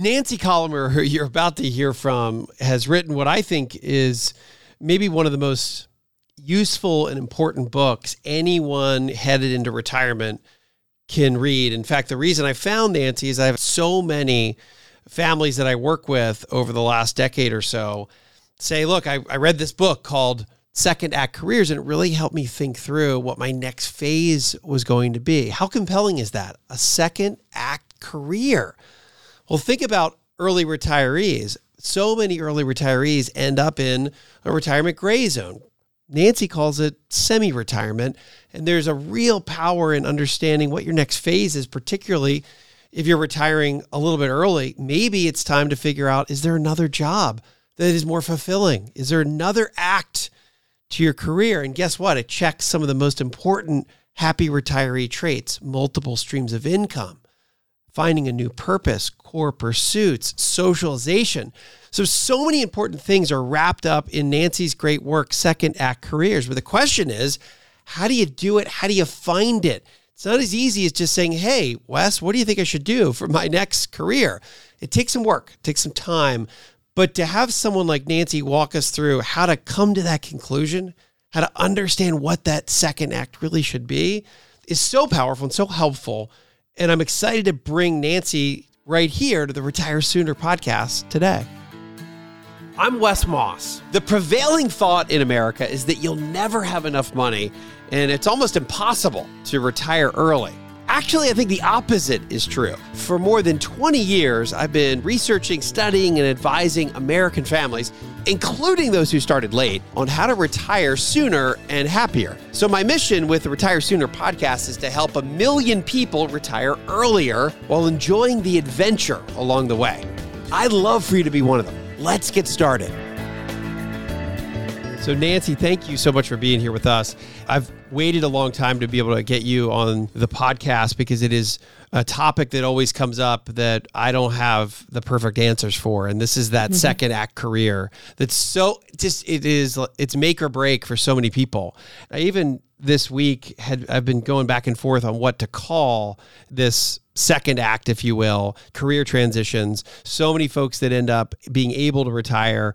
Nancy Collamer, who you're about to hear from, has written what I think is maybe one of the most useful and important books anyone headed into retirement can read. In fact, the reason I found Nancy is I have so many families that I work with over the last decade or so say, look, I, I read this book called Second Act Careers, and it really helped me think through what my next phase was going to be. How compelling is that? A second act career. Well, think about early retirees. So many early retirees end up in a retirement gray zone. Nancy calls it semi retirement. And there's a real power in understanding what your next phase is, particularly if you're retiring a little bit early. Maybe it's time to figure out is there another job that is more fulfilling? Is there another act to your career? And guess what? It checks some of the most important happy retiree traits multiple streams of income finding a new purpose, core pursuits, socialization. So, so many important things are wrapped up in Nancy's great work, Second Act Careers. But the question is, how do you do it? How do you find it? It's not as easy as just saying, hey, Wes, what do you think I should do for my next career? It takes some work, it takes some time. But to have someone like Nancy walk us through how to come to that conclusion, how to understand what that second act really should be, is so powerful and so helpful and I'm excited to bring Nancy right here to the Retire Sooner podcast today. I'm Wes Moss. The prevailing thought in America is that you'll never have enough money and it's almost impossible to retire early. Actually, I think the opposite is true. For more than 20 years, I've been researching, studying, and advising American families, including those who started late, on how to retire sooner and happier. So, my mission with the Retire Sooner podcast is to help a million people retire earlier while enjoying the adventure along the way. I'd love for you to be one of them. Let's get started. So, Nancy, thank you so much for being here with us. I've waited a long time to be able to get you on the podcast because it is a topic that always comes up that I don't have the perfect answers for. And this is that mm-hmm. second act career that's so just, it is, it's make or break for so many people. I even this week had, I've been going back and forth on what to call this second act, if you will, career transitions. So many folks that end up being able to retire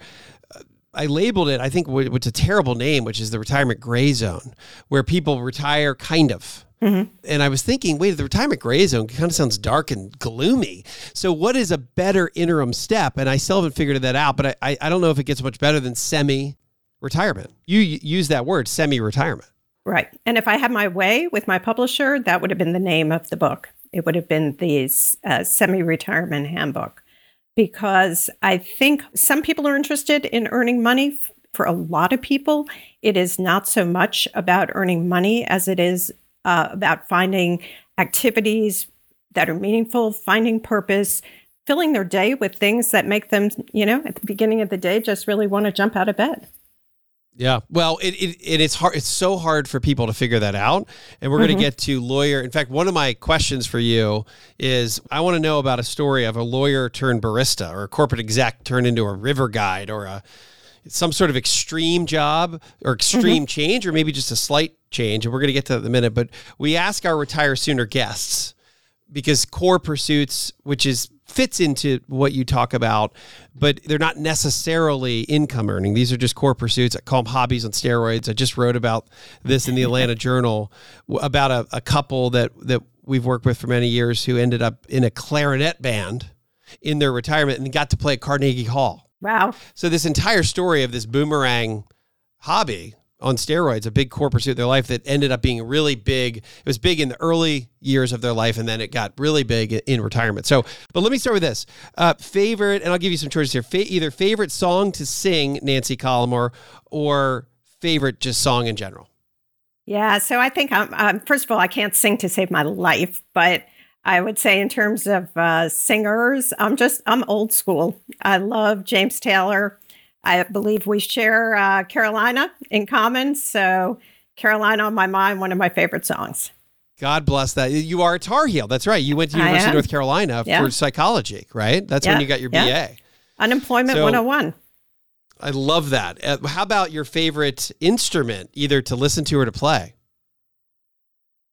I labeled it, I think, what's a terrible name, which is the retirement gray zone, where people retire kind of. Mm-hmm. And I was thinking, wait, the retirement gray zone kind of sounds dark and gloomy. So, what is a better interim step? And I still haven't figured that out, but I, I don't know if it gets much better than semi retirement. You use that word, semi retirement. Right. And if I had my way with my publisher, that would have been the name of the book. It would have been the uh, semi retirement handbook because I think some people are interested in earning money. For a lot of people, it is not so much about earning money as it is uh, about finding activities that are meaningful, finding purpose, filling their day with things that make them, you know, at the beginning of the day, just really want to jump out of bed. Yeah. Well, it, it, it is hard. It's so hard for people to figure that out. And we're mm-hmm. going to get to lawyer. In fact, one of my questions for you is I want to know about a story of a lawyer turned barista or a corporate exec turned into a river guide or a some sort of extreme job or extreme mm-hmm. change or maybe just a slight change. And we're going to get to that in a minute. But we ask our retire sooner guests because core pursuits, which is fits into what you talk about, but they're not necessarily income earning. These are just core pursuits. I call them hobbies on steroids. I just wrote about this in the Atlanta Journal about a, a couple that that we've worked with for many years who ended up in a clarinet band in their retirement and got to play at Carnegie Hall. Wow. So this entire story of this boomerang hobby on steroids, a big core pursuit of their life that ended up being really big. It was big in the early years of their life, and then it got really big in retirement. So, but let me start with this uh, favorite, and I'll give you some choices here. Fa- either favorite song to sing, Nancy Collamer, or favorite just song in general. Yeah, so I think I'm, um, first of all, I can't sing to save my life, but I would say in terms of uh, singers, I'm just I'm old school. I love James Taylor. I believe we share uh, Carolina in common, so Carolina on my mind, one of my favorite songs. God bless that. You are a Tar Heel. That's right. You went to University of North Carolina yeah. for psychology, right? That's yeah. when you got your yeah. BA. Unemployment so, 101. I love that. Uh, how about your favorite instrument, either to listen to or to play?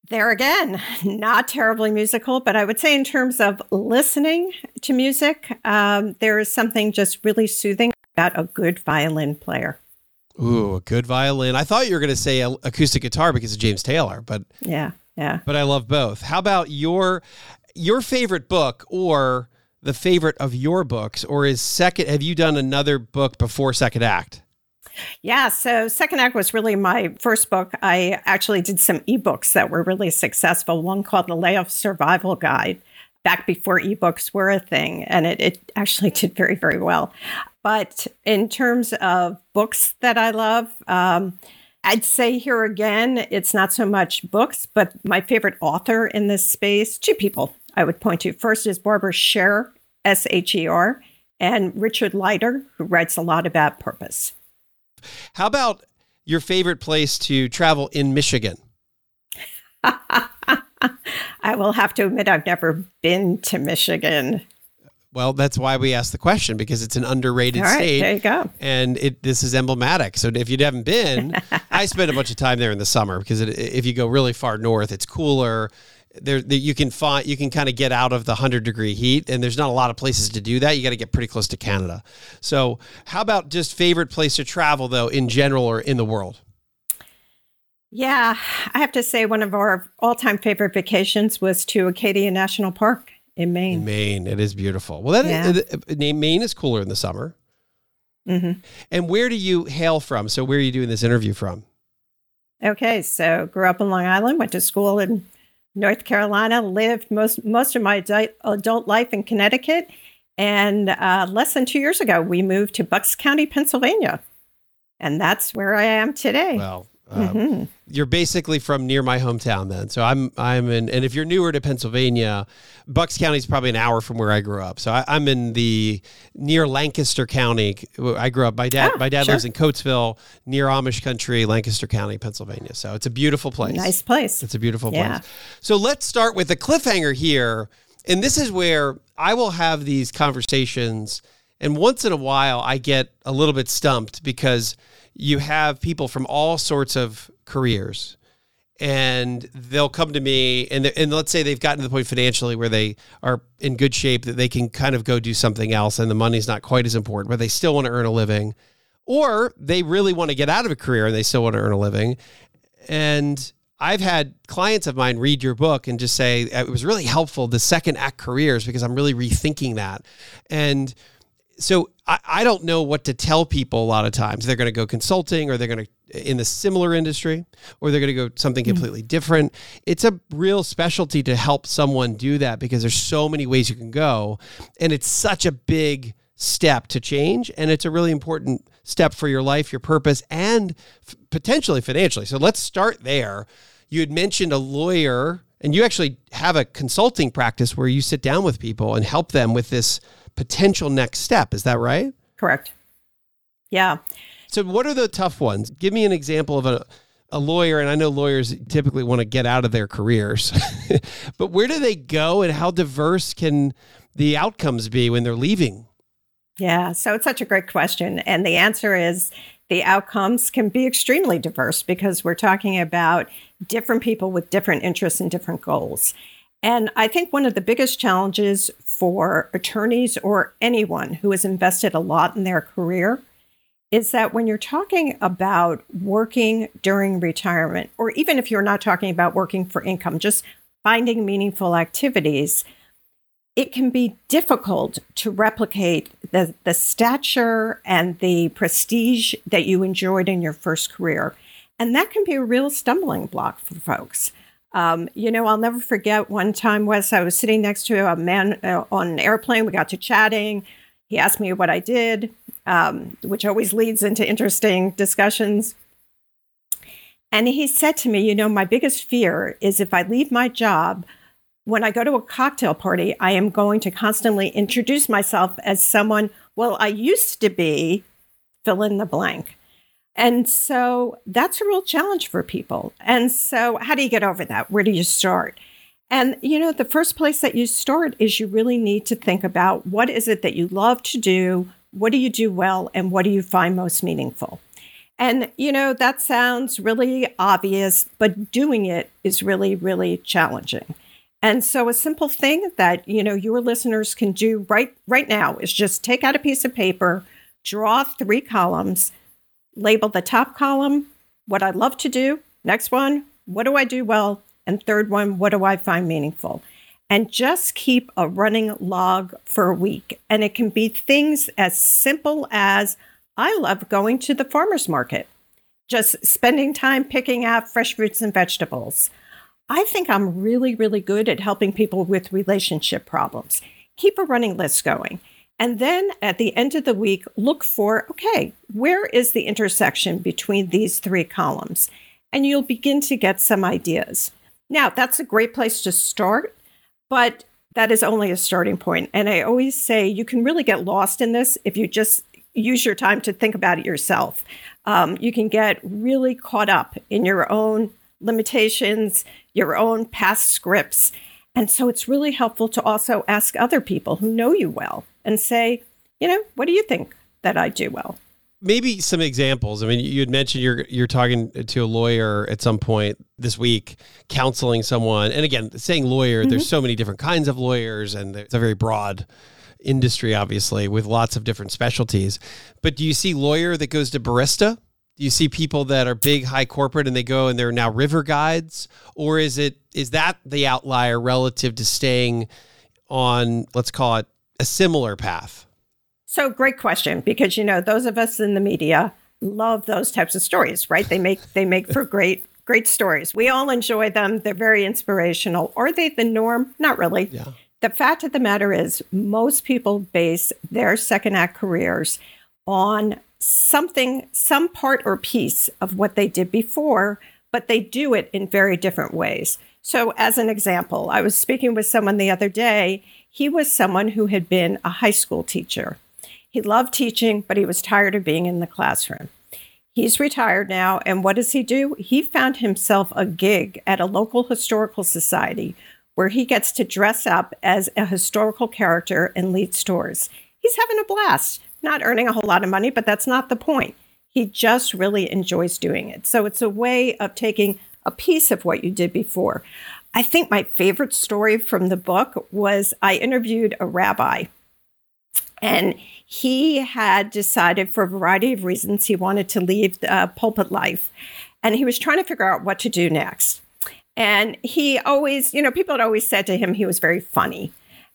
There again, not terribly musical, but I would say in terms of listening to music, um, there is something just really soothing about a good violin player. Ooh, a good violin. I thought you were going to say acoustic guitar because of James Taylor, but yeah, yeah. But I love both. How about your your favorite book or the favorite of your books, or is second? Have you done another book before Second Act? Yeah, so Second Act was really my first book. I actually did some ebooks that were really successful. One called The Layoff Survival Guide, back before ebooks were a thing, and it, it actually did very, very well. But in terms of books that I love, um, I'd say here again, it's not so much books, but my favorite author in this space, two people I would point to. First is Barbara Sher, S H E R, and Richard Leider, who writes a lot about purpose. How about your favorite place to travel in Michigan? I will have to admit, I've never been to Michigan. Well, that's why we asked the question because it's an underrated state. There you go. And it this is emblematic. So if you haven't been, I spent a bunch of time there in the summer because it, if you go really far north, it's cooler. There, you can find you can kind of get out of the hundred degree heat, and there's not a lot of places to do that. You got to get pretty close to Canada. So, how about just favorite place to travel though, in general or in the world? Yeah, I have to say one of our all time favorite vacations was to Acadia National Park in Maine. In Maine, it is beautiful. Well, that yeah. is, Maine is cooler in the summer. Mm-hmm. And where do you hail from? So, where are you doing this interview from? Okay, so grew up in Long Island, went to school in North Carolina, lived most most of my adult life in Connecticut, and uh, less than two years ago, we moved to Bucks County, Pennsylvania, and that's where I am today. Well, um, mm-hmm. You're basically from near my hometown, then. So I'm I'm in, and if you're newer to Pennsylvania, Bucks County is probably an hour from where I grew up. So I, am in the near Lancaster County. I grew up. My dad oh, my dad sure. lives in Coatesville, near Amish country, Lancaster County, Pennsylvania. So it's a beautiful place. Nice place. It's a beautiful yeah. place. So let's start with the cliffhanger here, and this is where I will have these conversations, and once in a while I get a little bit stumped because you have people from all sorts of careers. And they'll come to me and, and let's say they've gotten to the point financially where they are in good shape that they can kind of go do something else and the money's not quite as important but they still want to earn a living. Or they really want to get out of a career and they still want to earn a living. And I've had clients of mine read your book and just say it was really helpful the second act careers because I'm really rethinking that. And so I, I don't know what to tell people a lot of times. They're going to go consulting or they're going to in the similar industry or they're going to go something mm-hmm. completely mm-hmm. different. It's a real specialty to help someone do that because there's so many ways you can go and it's such a big step to change and it's a really important step for your life, your purpose and f- potentially financially. So let's start there. You had mentioned a lawyer and you actually have a consulting practice where you sit down with people and help them with this potential next step. Is that right? Correct. Yeah. So, what are the tough ones? Give me an example of a, a lawyer, and I know lawyers typically want to get out of their careers, but where do they go and how diverse can the outcomes be when they're leaving? Yeah, so it's such a great question. And the answer is the outcomes can be extremely diverse because we're talking about different people with different interests and different goals. And I think one of the biggest challenges for attorneys or anyone who has invested a lot in their career is that when you're talking about working during retirement, or even if you're not talking about working for income, just finding meaningful activities, it can be difficult to replicate the, the stature and the prestige that you enjoyed in your first career. And that can be a real stumbling block for folks. Um, you know, I'll never forget one time, Wes, I was sitting next to a man uh, on an airplane. We got to chatting. He asked me what I did, um, which always leads into interesting discussions. And he said to me, You know, my biggest fear is if I leave my job, when I go to a cocktail party, I am going to constantly introduce myself as someone, well, I used to be fill in the blank. And so that's a real challenge for people. And so, how do you get over that? Where do you start? And, you know, the first place that you start is you really need to think about what is it that you love to do? What do you do well? And what do you find most meaningful? And, you know, that sounds really obvious, but doing it is really, really challenging. And so a simple thing that, you know, your listeners can do right right now is just take out a piece of paper, draw three columns, label the top column, what I love to do, next one, what do I do well, and third one, what do I find meaningful? And just keep a running log for a week. And it can be things as simple as I love going to the farmer's market, just spending time picking out fresh fruits and vegetables. I think I'm really, really good at helping people with relationship problems. Keep a running list going. And then at the end of the week, look for okay, where is the intersection between these three columns? And you'll begin to get some ideas. Now, that's a great place to start, but that is only a starting point. And I always say you can really get lost in this if you just use your time to think about it yourself. Um, you can get really caught up in your own limitations, your own past scripts. And so it's really helpful to also ask other people who know you well and say, you know, what do you think that I do well? Maybe some examples. I mean, you had mentioned you're you're talking to a lawyer at some point this week, counseling someone. And again, saying lawyer, mm-hmm. there's so many different kinds of lawyers, and it's a very broad industry, obviously, with lots of different specialties. But do you see lawyer that goes to barista? Do you see people that are big, high corporate, and they go and they're now river guides, or is it is that the outlier relative to staying on, let's call it, a similar path? So, great question, because you know those of us in the media love those types of stories, right? They make they make for great great stories. We all enjoy them. They're very inspirational. Are they the norm? Not really. Yeah. The fact of the matter is, most people base their second act careers on something, some part or piece of what they did before, but they do it in very different ways. So, as an example, I was speaking with someone the other day. He was someone who had been a high school teacher. He loved teaching, but he was tired of being in the classroom. He's retired now, and what does he do? He found himself a gig at a local historical society where he gets to dress up as a historical character and lead stores. He's having a blast not earning a whole lot of money, but that's not the point. He just really enjoys doing it. So it's a way of taking a piece of what you did before. I think my favorite story from the book was I interviewed a rabbi, and he had decided for a variety of reasons he wanted to leave the uh, pulpit life, and he was trying to figure out what to do next. And he always, you know, people had always said to him he was very funny.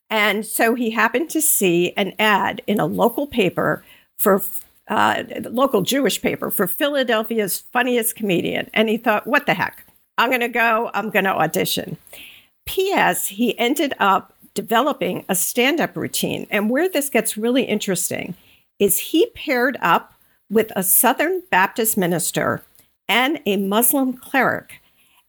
And so he happened to see an ad in a local paper for uh, local Jewish paper for Philadelphia's funniest comedian. And he thought, what the heck? I'm going to go, I'm going to audition. P.S. He ended up developing a stand up routine. And where this gets really interesting is he paired up with a Southern Baptist minister and a Muslim cleric.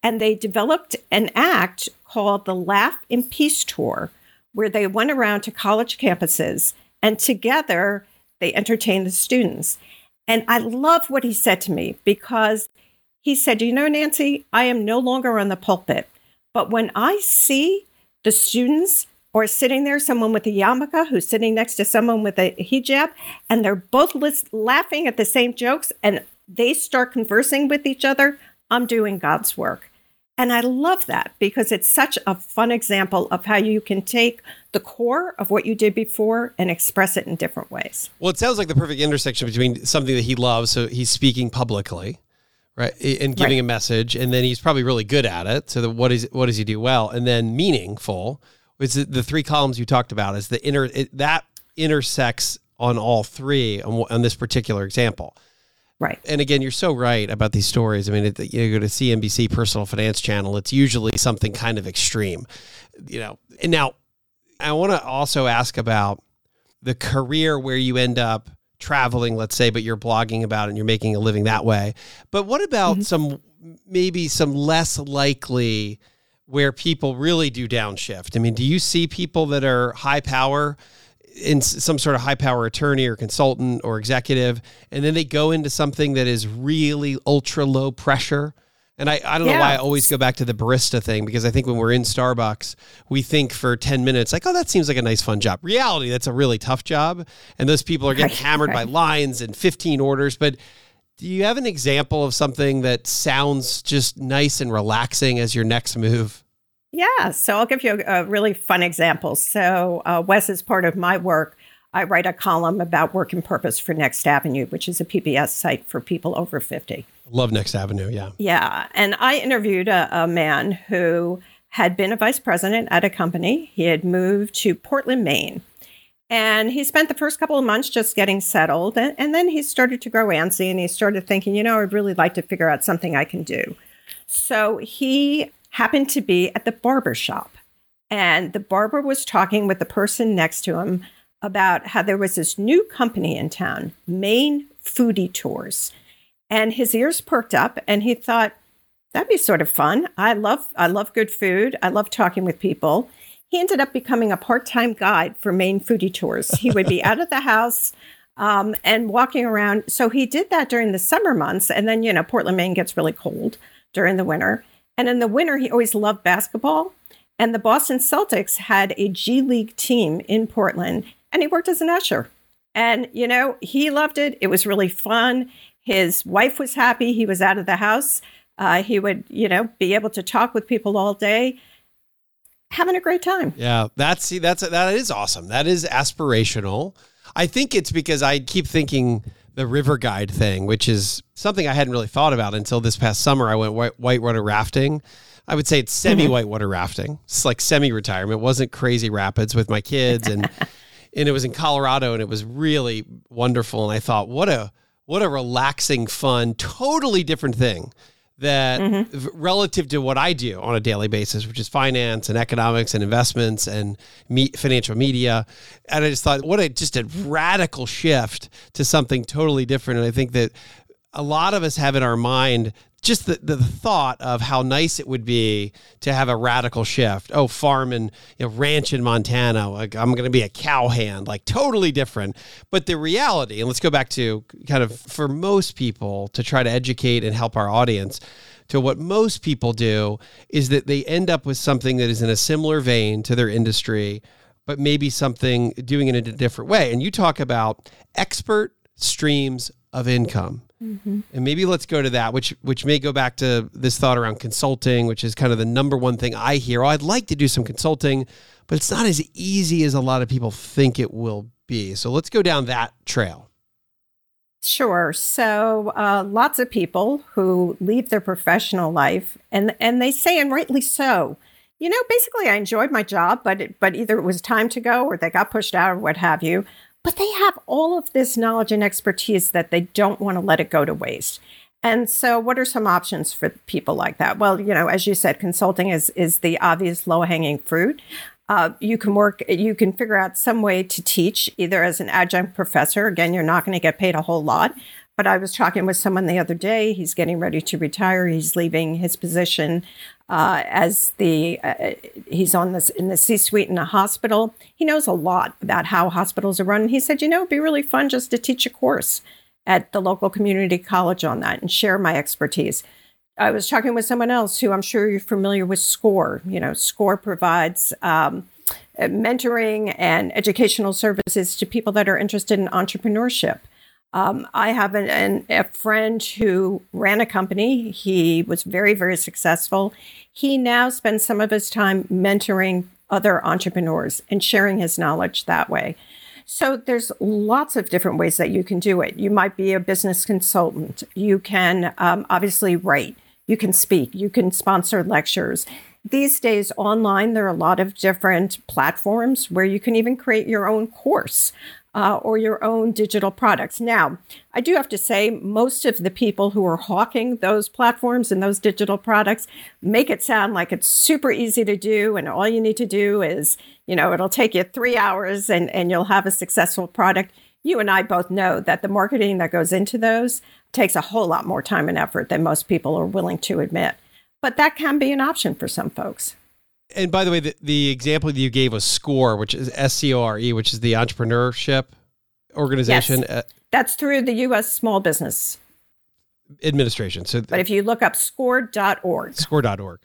And they developed an act called the Laugh in Peace Tour, where they went around to college campuses and together they entertained the students. And I love what he said to me because he said, You know, Nancy, I am no longer on the pulpit, but when I see the students or sitting there, someone with a yarmulke who's sitting next to someone with a hijab, and they're both laughing at the same jokes and they start conversing with each other, I'm doing God's work. And I love that because it's such a fun example of how you can take the core of what you did before and express it in different ways. Well, it sounds like the perfect intersection between something that he loves, so he's speaking publicly, right, and giving right. a message, and then he's probably really good at it. So the, what is what does he do well, and then meaningful. Is the three columns you talked about is the inner it, that intersects on all three on, on this particular example. Right. And again, you're so right about these stories. I mean, it, you go to CNBC Personal Finance Channel, it's usually something kind of extreme, you know. And now, I want to also ask about the career where you end up traveling, let's say, but you're blogging about it and you're making a living that way. But what about mm-hmm. some maybe some less likely where people really do downshift? I mean, do you see people that are high power in some sort of high power attorney or consultant or executive, and then they go into something that is really ultra low pressure? And I, I don't yeah. know why I always go back to the barista thing because I think when we're in Starbucks, we think for 10 minutes, like, oh, that seems like a nice, fun job. Reality, that's a really tough job. And those people are getting right, hammered right. by lines and 15 orders. But do you have an example of something that sounds just nice and relaxing as your next move? Yeah, so I'll give you a, a really fun example. So, uh, Wes, is part of my work, I write a column about work and purpose for Next Avenue, which is a PBS site for people over 50. Love Next Avenue, yeah. Yeah. And I interviewed a, a man who had been a vice president at a company. He had moved to Portland, Maine. And he spent the first couple of months just getting settled. And, and, then he started to grow antsy and he started thinking, you know, I'd really like to figure out something I can do. So he happened to be at the barber shop. And the barber was talking with the person next to him about how there was this new company in town, Maine Foodie Tours. And his ears perked up and he thought, that'd be sort of fun. I love I love good food. I love talking with people. He ended up becoming a part-time guide for Maine Foodie Tours. He would be out of the house um, and walking around. So he did that during the summer months. And then, you know, Portland, Maine gets really cold during the winter. And in the winter, he always loved basketball. And the Boston Celtics had a G League team in Portland, and he worked as an usher. And, you know, he loved it. It was really fun. His wife was happy. He was out of the house. Uh, he would, you know, be able to talk with people all day, having a great time. Yeah, that's see, that's that is awesome. That is aspirational. I think it's because I keep thinking the river guide thing, which is something I hadn't really thought about until this past summer. I went white, whitewater rafting. I would say it's semi mm-hmm. whitewater rafting. It's like semi retirement. It wasn't crazy rapids with my kids and and it was in Colorado and it was really wonderful. And I thought, what a what a relaxing, fun, totally different thing that mm-hmm. relative to what I do on a daily basis, which is finance and economics and investments and me- financial media. And I just thought, what a just a radical shift to something totally different. And I think that a lot of us have in our mind just the, the thought of how nice it would be to have a radical shift. Oh, farm and you know, ranch in Montana. Like I'm going to be a cowhand, like totally different. But the reality, and let's go back to kind of for most people to try to educate and help our audience to what most people do is that they end up with something that is in a similar vein to their industry, but maybe something doing it in a different way. And you talk about expert streams of income Mm-hmm. And maybe let's go to that, which which may go back to this thought around consulting, which is kind of the number one thing I hear. Oh, I'd like to do some consulting, but it's not as easy as a lot of people think it will be. So let's go down that trail. Sure. So uh, lots of people who leave their professional life, and and they say, and rightly so. You know, basically, I enjoyed my job, but it, but either it was time to go or they got pushed out or what have you but they have all of this knowledge and expertise that they don't want to let it go to waste. And so, what are some options for people like that? Well, you know, as you said, consulting is is the obvious low hanging fruit. Uh, you can work, you can figure out some way to teach either as an adjunct professor. Again, you're not going to get paid a whole lot. But I was talking with someone the other day. He's getting ready to retire. He's leaving his position uh, as the uh, he's on this in the C-suite in a hospital. He knows a lot about how hospitals are run. he said, you know, it'd be really fun just to teach a course at the local community college on that and share my expertise. I was talking with someone else who I'm sure you're familiar with SCORE. You know, SCORE provides um, mentoring and educational services to people that are interested in entrepreneurship. Um, I have an, an, a friend who ran a company. He was very, very successful. He now spends some of his time mentoring other entrepreneurs and sharing his knowledge that way. So there's lots of different ways that you can do it. You might be a business consultant. You can um, obviously write. You can speak. You can sponsor lectures. These days, online, there are a lot of different platforms where you can even create your own course uh, or your own digital products. Now, I do have to say, most of the people who are hawking those platforms and those digital products make it sound like it's super easy to do, and all you need to do is, you know, it'll take you three hours and, and you'll have a successful product. You and I both know that the marketing that goes into those takes a whole lot more time and effort than most people are willing to admit. But that can be an option for some folks. And by the way, the, the example that you gave was SCORE, which is S C O R E, which is the entrepreneurship organization. Yes. Uh, That's through the U.S. Small Business Administration. So, but if you look up score.org, score.org.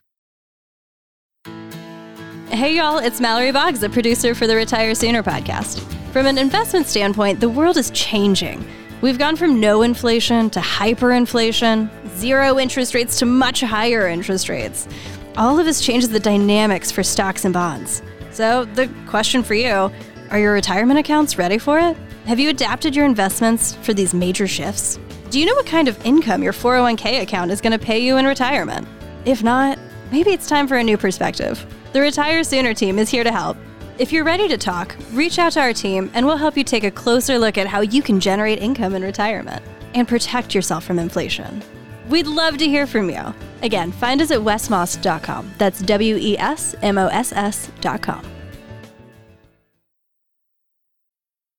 Hey, y'all, it's Mallory Boggs, the producer for the Retire Sooner podcast. From an investment standpoint, the world is changing. We've gone from no inflation to hyperinflation, zero interest rates to much higher interest rates. All of this changes the dynamics for stocks and bonds. So, the question for you are your retirement accounts ready for it? Have you adapted your investments for these major shifts? Do you know what kind of income your 401k account is going to pay you in retirement? If not, maybe it's time for a new perspective. The Retire Sooner team is here to help. If you're ready to talk, reach out to our team and we'll help you take a closer look at how you can generate income in retirement and protect yourself from inflation. We'd love to hear from you. Again, find us at wesmoss.com. That's W E S M O S S.com.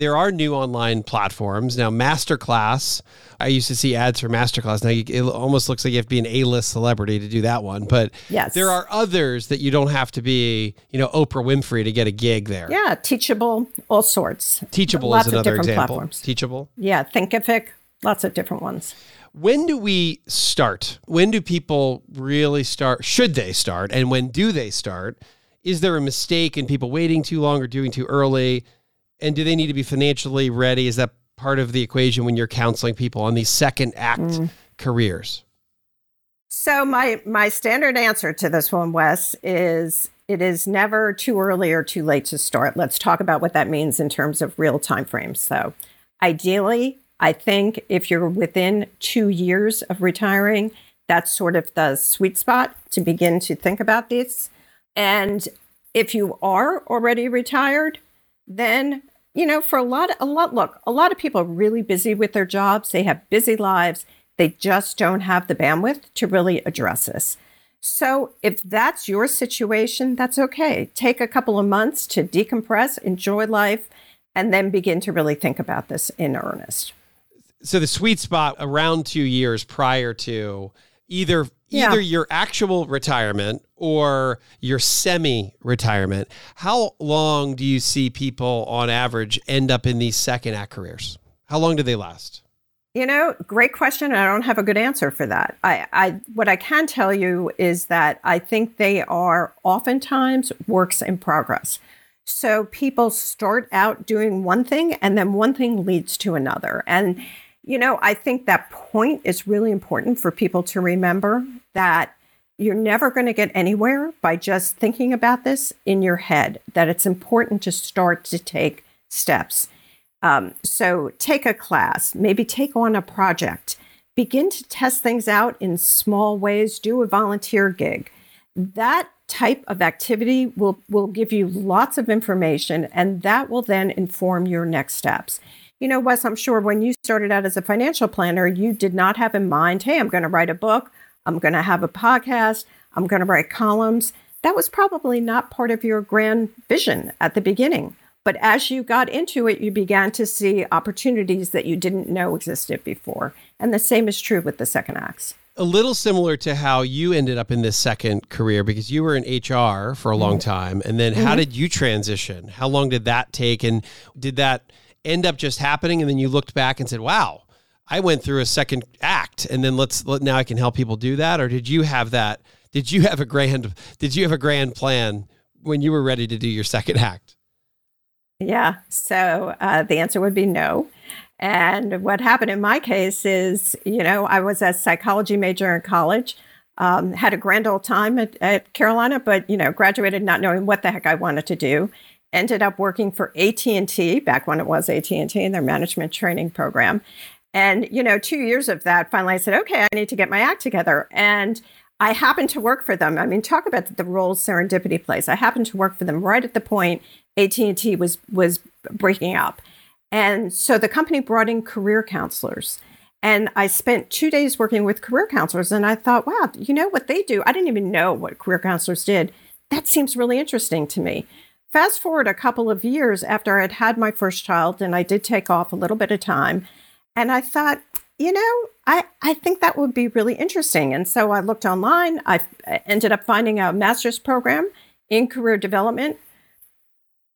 there are new online platforms. Now masterclass i used to see ads for masterclass. Now you, it almost looks like you have to be an a-list celebrity to do that one but yes. there are others that you don't have to be you know oprah winfrey to get a gig there. Yeah teachable all sorts. Teachable lots is another of different example. platforms. teachable? Yeah thinkific lots of different ones. When do we start? When do people really start should they start and when do they start? Is there a mistake in people waiting too long or doing too early and do they need to be financially ready? Is that part of the equation when you're counseling people on these second act mm. careers? So my my standard answer to this one, Wes, is it is never too early or too late to start. Let's talk about what that means in terms of real time frames. So ideally, I think if you're within two years of retiring, that's sort of the sweet spot to begin to think about this. And if you are already retired, then you know, for a lot, a lot, look, a lot of people are really busy with their jobs. They have busy lives. They just don't have the bandwidth to really address this. So, if that's your situation, that's okay. Take a couple of months to decompress, enjoy life, and then begin to really think about this in earnest. So, the sweet spot around two years prior to either yeah. either your actual retirement or your semi retirement. How long do you see people on average end up in these second act careers? How long do they last? You know, great question. I don't have a good answer for that. I, I what I can tell you is that I think they are oftentimes works in progress. So people start out doing one thing and then one thing leads to another. And you know, I think that point is really important for people to remember that you're never going to get anywhere by just thinking about this in your head, that it's important to start to take steps. Um, so take a class, maybe take on a project, begin to test things out in small ways, do a volunteer gig. That type of activity will, will give you lots of information, and that will then inform your next steps. You know, Wes, I'm sure when you started out as a financial planner, you did not have in mind, hey, I'm going to write a book, I'm going to have a podcast, I'm going to write columns. That was probably not part of your grand vision at the beginning. But as you got into it, you began to see opportunities that you didn't know existed before. And the same is true with the second acts. A little similar to how you ended up in this second career because you were in HR for a long mm-hmm. time. And then how mm-hmm. did you transition? How long did that take? And did that end up just happening and then you looked back and said, "Wow, I went through a second act and then let's let, now I can help people do that?" Or did you have that did you have a grand did you have a grand plan when you were ready to do your second act? Yeah. So uh, the answer would be no. And what happened in my case is, you know, I was a psychology major in college, um, had a grand old time at, at Carolina, but you know, graduated not knowing what the heck I wanted to do ended up working for AT&T back when it was AT&T in their management training program. And you know, 2 years of that finally I said, "Okay, I need to get my act together." And I happened to work for them. I mean, talk about the role serendipity plays. I happened to work for them right at the point AT&T was was breaking up. And so the company brought in career counselors. And I spent two days working with career counselors. And I thought, wow, you know what they do? I didn't even know what career counselors did. That seems really interesting to me. Fast forward a couple of years after I had had my first child, and I did take off a little bit of time. And I thought, you know, I, I think that would be really interesting. And so I looked online. I ended up finding a master's program in career development,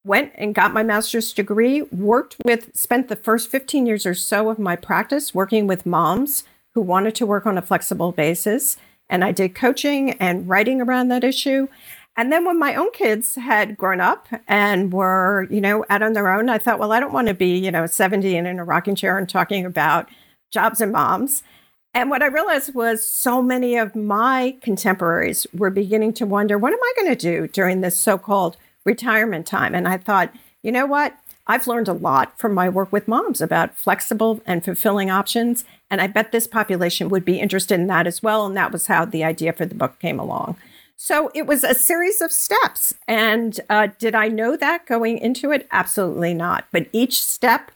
went and got my master's degree, worked with, spent the first 15 years or so of my practice working with moms who wanted to work on a flexible basis. And I did coaching and writing around that issue. And then when my own kids had grown up and were, you know, out on their own, I thought, well, I don't want to be, you know, 70 and in a rocking chair and talking about jobs and moms. And what I realized was so many of my contemporaries were beginning to wonder, what am I going to do during this so called retirement time? And I thought, you know what? I've learned a lot from my work with moms about flexible and fulfilling options. And I bet this population would be interested in that as well. And that was how the idea for the book came along. So it was a series of steps. And uh, did I know that going into it? Absolutely not. But each step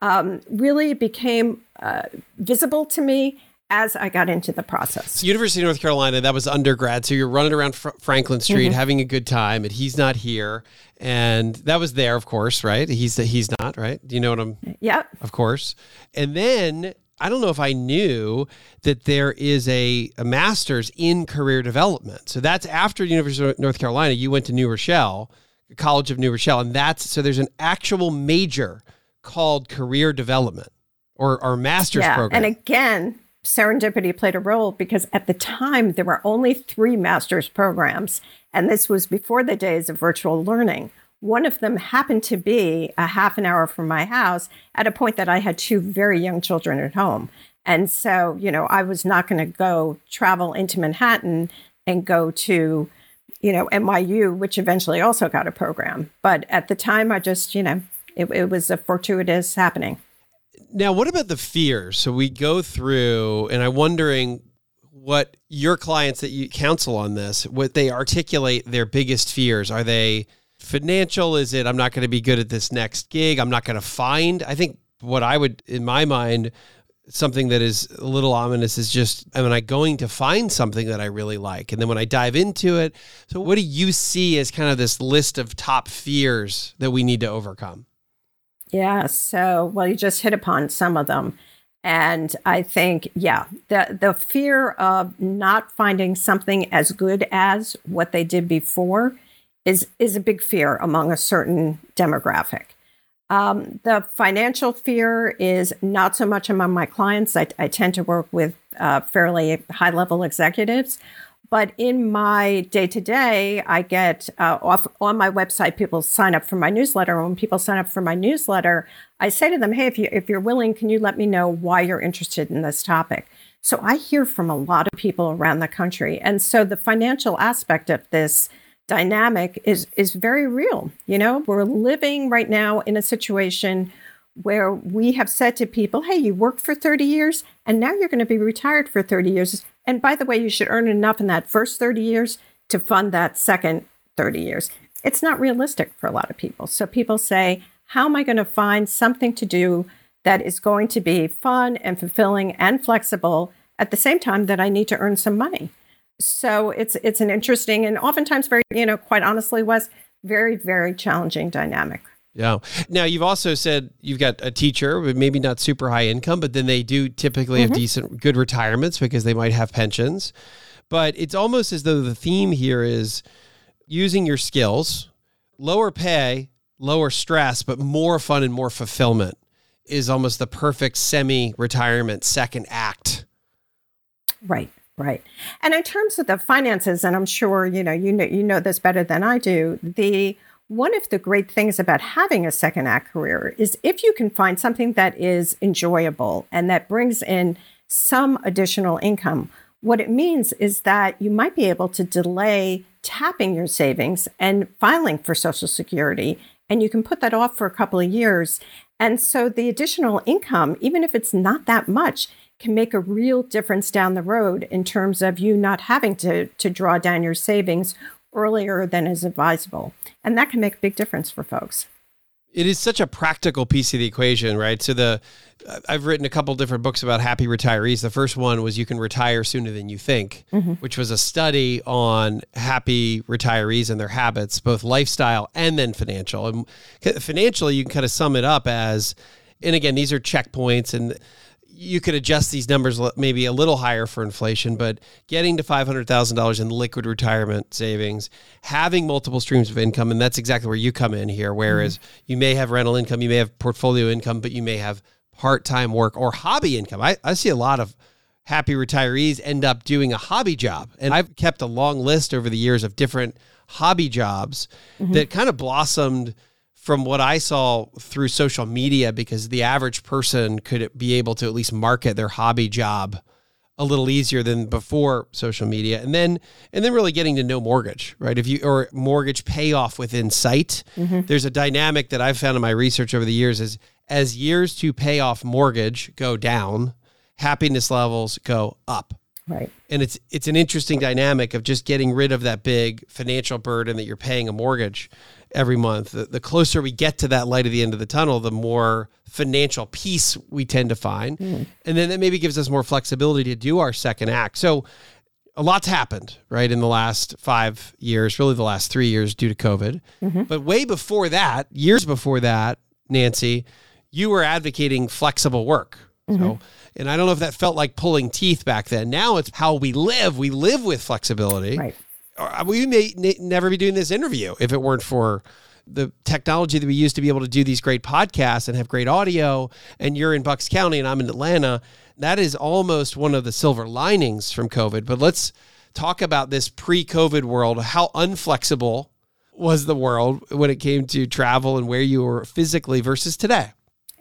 um, really became uh, visible to me as I got into the process. University of North Carolina, that was undergrad. So you're running around Fr- Franklin Street mm-hmm. having a good time, and he's not here. And that was there, of course, right? He's he's not, right? Do you know what I'm? Yeah. Of course. And then I don't know if I knew that there is a, a master's in career development. So that's after University of North Carolina, you went to New Rochelle, College of New Rochelle, and that's so there's an actual major called career development or, or master's yeah, program. And again, serendipity played a role because at the time there were only three master's programs, and this was before the days of virtual learning. One of them happened to be a half an hour from my house at a point that I had two very young children at home. And so, you know, I was not going to go travel into Manhattan and go to, you know, NYU, which eventually also got a program. But at the time, I just, you know, it, it was a fortuitous happening. Now, what about the fears? So we go through, and I'm wondering what your clients that you counsel on this, what they articulate their biggest fears. Are they financial? Is it I'm not going to be good at this next gig? I'm not going to find. I think what I would, in my mind, something that is a little ominous is just am I going to find something that I really like? And then when I dive into it, so what do you see as kind of this list of top fears that we need to overcome? Yeah. So, well, you just hit upon some of them. And I think, yeah, the, the fear of not finding something as good as what they did before is, is a big fear among a certain demographic. Um, the financial fear is not so much among my clients. I, I tend to work with uh, fairly high level executives. But in my day to day, I get uh, off on my website. People sign up for my newsletter. When people sign up for my newsletter, I say to them, "Hey, if you if you're willing, can you let me know why you're interested in this topic?" So I hear from a lot of people around the country, and so the financial aspect of this dynamic is is very real. You know, we're living right now in a situation where we have said to people, hey, you worked for 30 years and now you're going to be retired for 30 years. And by the way, you should earn enough in that first 30 years to fund that second 30 years. It's not realistic for a lot of people. So people say, how am I going to find something to do that is going to be fun and fulfilling and flexible at the same time that I need to earn some money? So it's it's an interesting and oftentimes very, you know, quite honestly was very, very challenging dynamic. Yeah. Now you've also said you've got a teacher, but maybe not super high income, but then they do typically mm-hmm. have decent, good retirements because they might have pensions. But it's almost as though the theme here is using your skills, lower pay, lower stress, but more fun and more fulfillment is almost the perfect semi-retirement second act. Right. Right. And in terms of the finances, and I'm sure you know you know you know this better than I do, the one of the great things about having a second act career is if you can find something that is enjoyable and that brings in some additional income, what it means is that you might be able to delay tapping your savings and filing for Social Security. And you can put that off for a couple of years. And so the additional income, even if it's not that much, can make a real difference down the road in terms of you not having to, to draw down your savings earlier than is advisable. And that can make a big difference for folks. It is such a practical piece of the equation, right? So the I've written a couple different books about happy retirees. The first one was you can retire sooner than you think, mm-hmm. which was a study on happy retirees and their habits, both lifestyle and then financial. And financially, you can kind of sum it up as and again, these are checkpoints and you could adjust these numbers maybe a little higher for inflation, but getting to $500,000 in liquid retirement savings, having multiple streams of income, and that's exactly where you come in here. Whereas mm-hmm. you may have rental income, you may have portfolio income, but you may have part time work or hobby income. I, I see a lot of happy retirees end up doing a hobby job. And I've kept a long list over the years of different hobby jobs mm-hmm. that kind of blossomed from what I saw through social media, because the average person could be able to at least market their hobby job a little easier than before social media. And then and then really getting to know mortgage right? If you or mortgage payoff within sight. Mm-hmm. there's a dynamic that i've found in my research over the years is as years to pay off mortgage go down happiness levels go up right and it's it's an interesting dynamic of just getting rid of that big financial burden that you're paying a mortgage every month. The, the, closer we get to that light at the end of the tunnel, the more financial peace we tend to find. Mm. And then that maybe gives us more flexibility to do our second act. So a lot's happened, right, in the last five years, really the last three years due to COVID. Mm-hmm. But way before that, years before that, Nancy, you were advocating flexible work. Mm-hmm. So, and I don't know if that felt like pulling teeth back then. Now it's how we live. We live with flexibility. Right. Uh, we may n- never be doing this interview if it weren't for the technology that we use to be able to do these great podcasts and have great audio and you're in Bucks County and I'm in Atlanta that is almost one of the silver linings from COVID but let's talk about this pre-COVID world how unflexible was the world when it came to travel and where you were physically versus today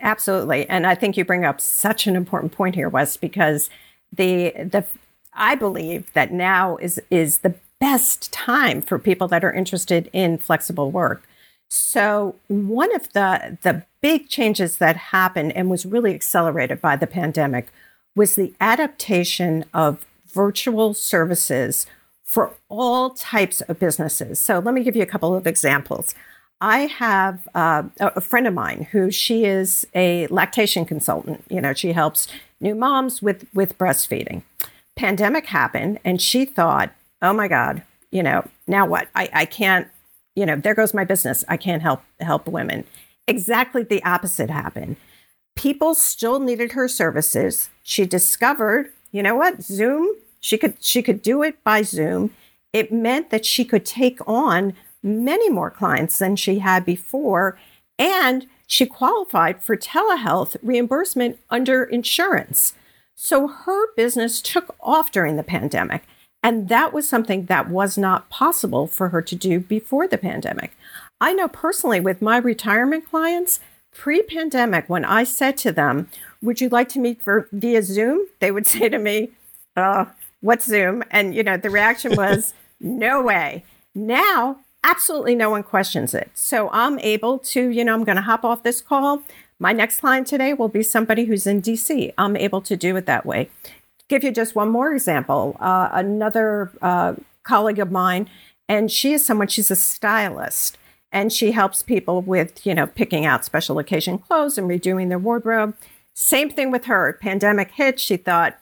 absolutely and I think you bring up such an important point here Wes because the the I believe that now is is the best time for people that are interested in flexible work. So, one of the, the big changes that happened and was really accelerated by the pandemic was the adaptation of virtual services for all types of businesses. So, let me give you a couple of examples. I have uh, a friend of mine who she is a lactation consultant. You know, she helps new moms with with breastfeeding. Pandemic happened, and she thought, oh my God, you know, now what? I, I can't, you know, there goes my business. I can't help help women. Exactly the opposite happened. People still needed her services. She discovered, you know what, Zoom, she could she could do it by Zoom. It meant that she could take on many more clients than she had before. And she qualified for telehealth reimbursement under insurance. So her business took off during the pandemic. And that was something that was not possible for her to do before the pandemic. I know personally with my retirement clients, pre pandemic, when I said to them, Would you like to meet for, via Zoom? They would say to me, uh, What's Zoom? And, you know, the reaction was, No way. Now, absolutely no one questions it. So I'm able to, you know, I'm going to hop off this call. My next client today will be somebody who's in DC. I'm able to do it that way give you just one more example. Uh, another uh, colleague of mine, and she is someone, she's a stylist, and she helps people with, you know, picking out special occasion clothes and redoing their wardrobe. Same thing with her. Pandemic hit. She thought,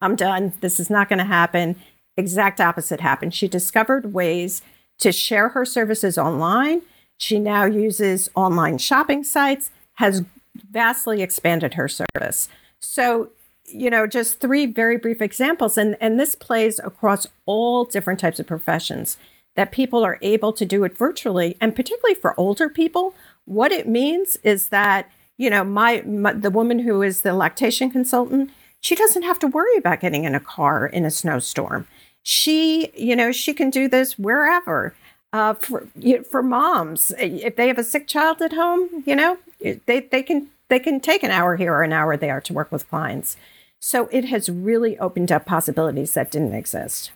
I'm done. This is not going to happen. Exact opposite happened. She discovered ways to share her services online. She now uses online shopping sites, has vastly expanded her service. So you know, just three very brief examples. And, and this plays across all different types of professions that people are able to do it virtually. And particularly for older people, what it means is that, you know, my, my the woman who is the lactation consultant, she doesn't have to worry about getting in a car in a snowstorm. She, you know, she can do this wherever. Uh, for you know, for moms, if they have a sick child at home, you know, they they can they can take an hour here or an hour there to work with clients. So it has really opened up possibilities that didn't exist.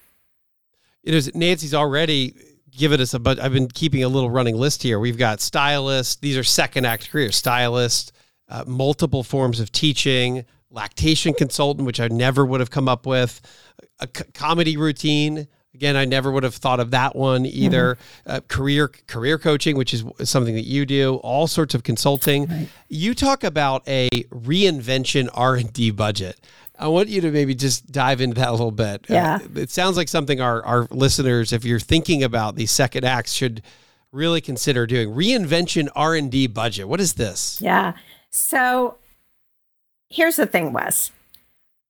It is Nancy's already given us a but I've been keeping a little running list here. We've got stylists, these are second act careers, stylist, uh, multiple forms of teaching, lactation consultant, which I never would have come up with, a c- comedy routine. Again, I never would have thought of that one either. Mm-hmm. Uh, career career coaching, which is something that you do. All sorts of consulting. Right. You talk about a reinvention R and D budget. I want you to maybe just dive into that a little bit. Uh, yeah, uh, it sounds like something our our listeners, if you're thinking about these second acts, should really consider doing. Reinvention R and D budget. What is this? Yeah. So here's the thing, Wes.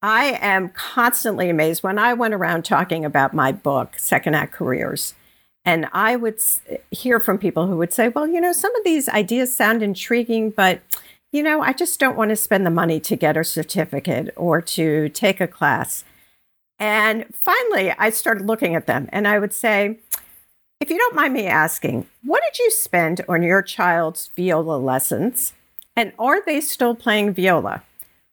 I am constantly amazed when I went around talking about my book, Second Act Careers. And I would hear from people who would say, well, you know, some of these ideas sound intriguing, but, you know, I just don't want to spend the money to get a certificate or to take a class. And finally, I started looking at them and I would say, if you don't mind me asking, what did you spend on your child's viola lessons? And are they still playing viola?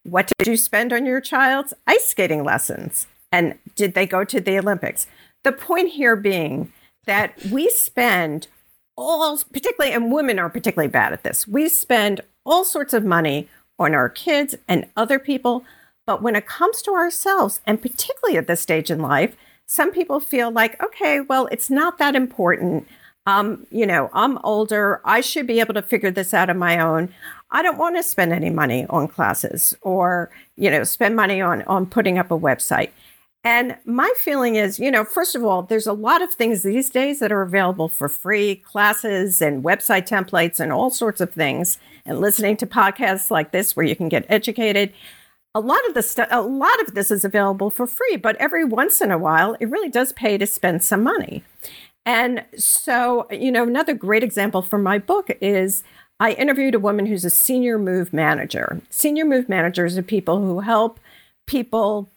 What did you spend on your child's ice skating lessons? And did they go to the Olympics? The point here being that we spend all, particularly, and women are particularly bad at this, we spend all sorts of money on our kids and other people. But when it comes to ourselves, and particularly at this stage in life, some people feel like, okay, well, it's not that important. Um, you know, I'm older. I should be able to figure this out on my own. I don't want to spend any money on classes or, you know, spend money on, on putting up a website. And my feeling is, you know, first of all, there's a lot of things these days that are available for free classes and website templates and all sorts of things. And listening to podcasts like this where you can get educated. A lot of the stuff, a lot of this is available for free, but every once in a while, it really does pay to spend some money. And so, you know, another great example from my book is I interviewed a woman who's a senior move manager. Senior move managers are people who help people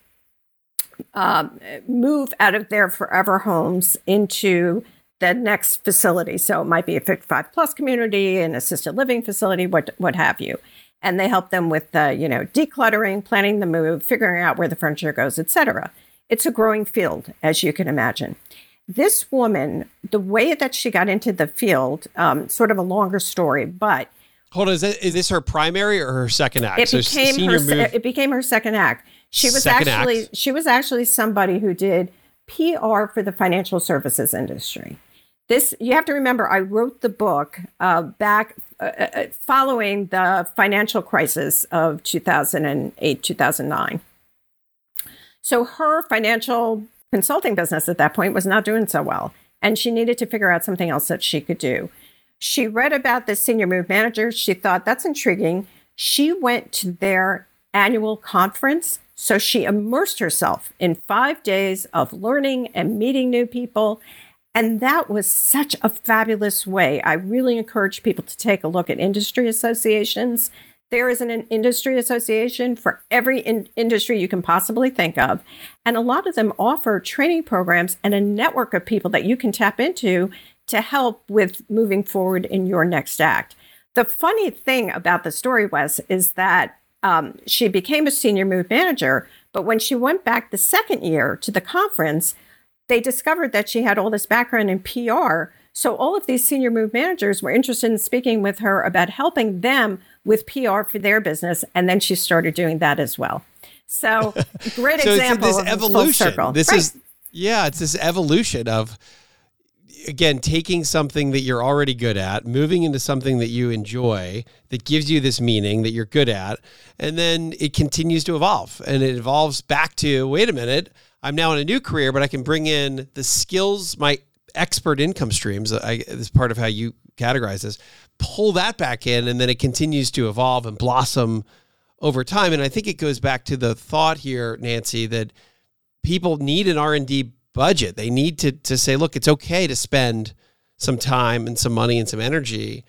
um, move out of their forever homes into the next facility. So it might be a 55 plus community, an assisted living facility, what what have you. And they help them with the, you know, decluttering, planning the move, figuring out where the furniture goes, etc. It's a growing field, as you can imagine. This woman, the way that she got into the field, um, sort of a longer story, but hold on, is, is this her primary or her second act? It so became her. Move. It became her second act. She was second actually act. she was actually somebody who did PR for the financial services industry. This you have to remember. I wrote the book uh, back uh, uh following the financial crisis of 2008 2009. So her financial consulting business at that point was not doing so well. And she needed to figure out something else that she could do. She read about the senior move manager. She thought that's intriguing. She went to their annual conference. So she immersed herself in five days of learning and meeting new people. And that was such a fabulous way. I really encourage people to take a look at industry associations there is an, an industry association for every in- industry you can possibly think of. And a lot of them offer training programs and a network of people that you can tap into to help with moving forward in your next act. The funny thing about the story was is that um, she became a senior move manager, but when she went back the second year to the conference, they discovered that she had all this background in PR. So all of these senior move managers were interested in speaking with her about helping them with PR for their business, and then she started doing that as well. So great so example it's this evolution. This right. is yeah, it's this evolution of again taking something that you're already good at, moving into something that you enjoy that gives you this meaning that you're good at, and then it continues to evolve and it evolves back to wait a minute, I'm now in a new career, but I can bring in the skills, my expert income streams. I, this is part of how you categorize this pull that back in and then it continues to evolve and blossom over time. And i think it goes back to the thought here nancy that people need an r&d budget. They need to, to say look it's okay to spend some time and some money and some energy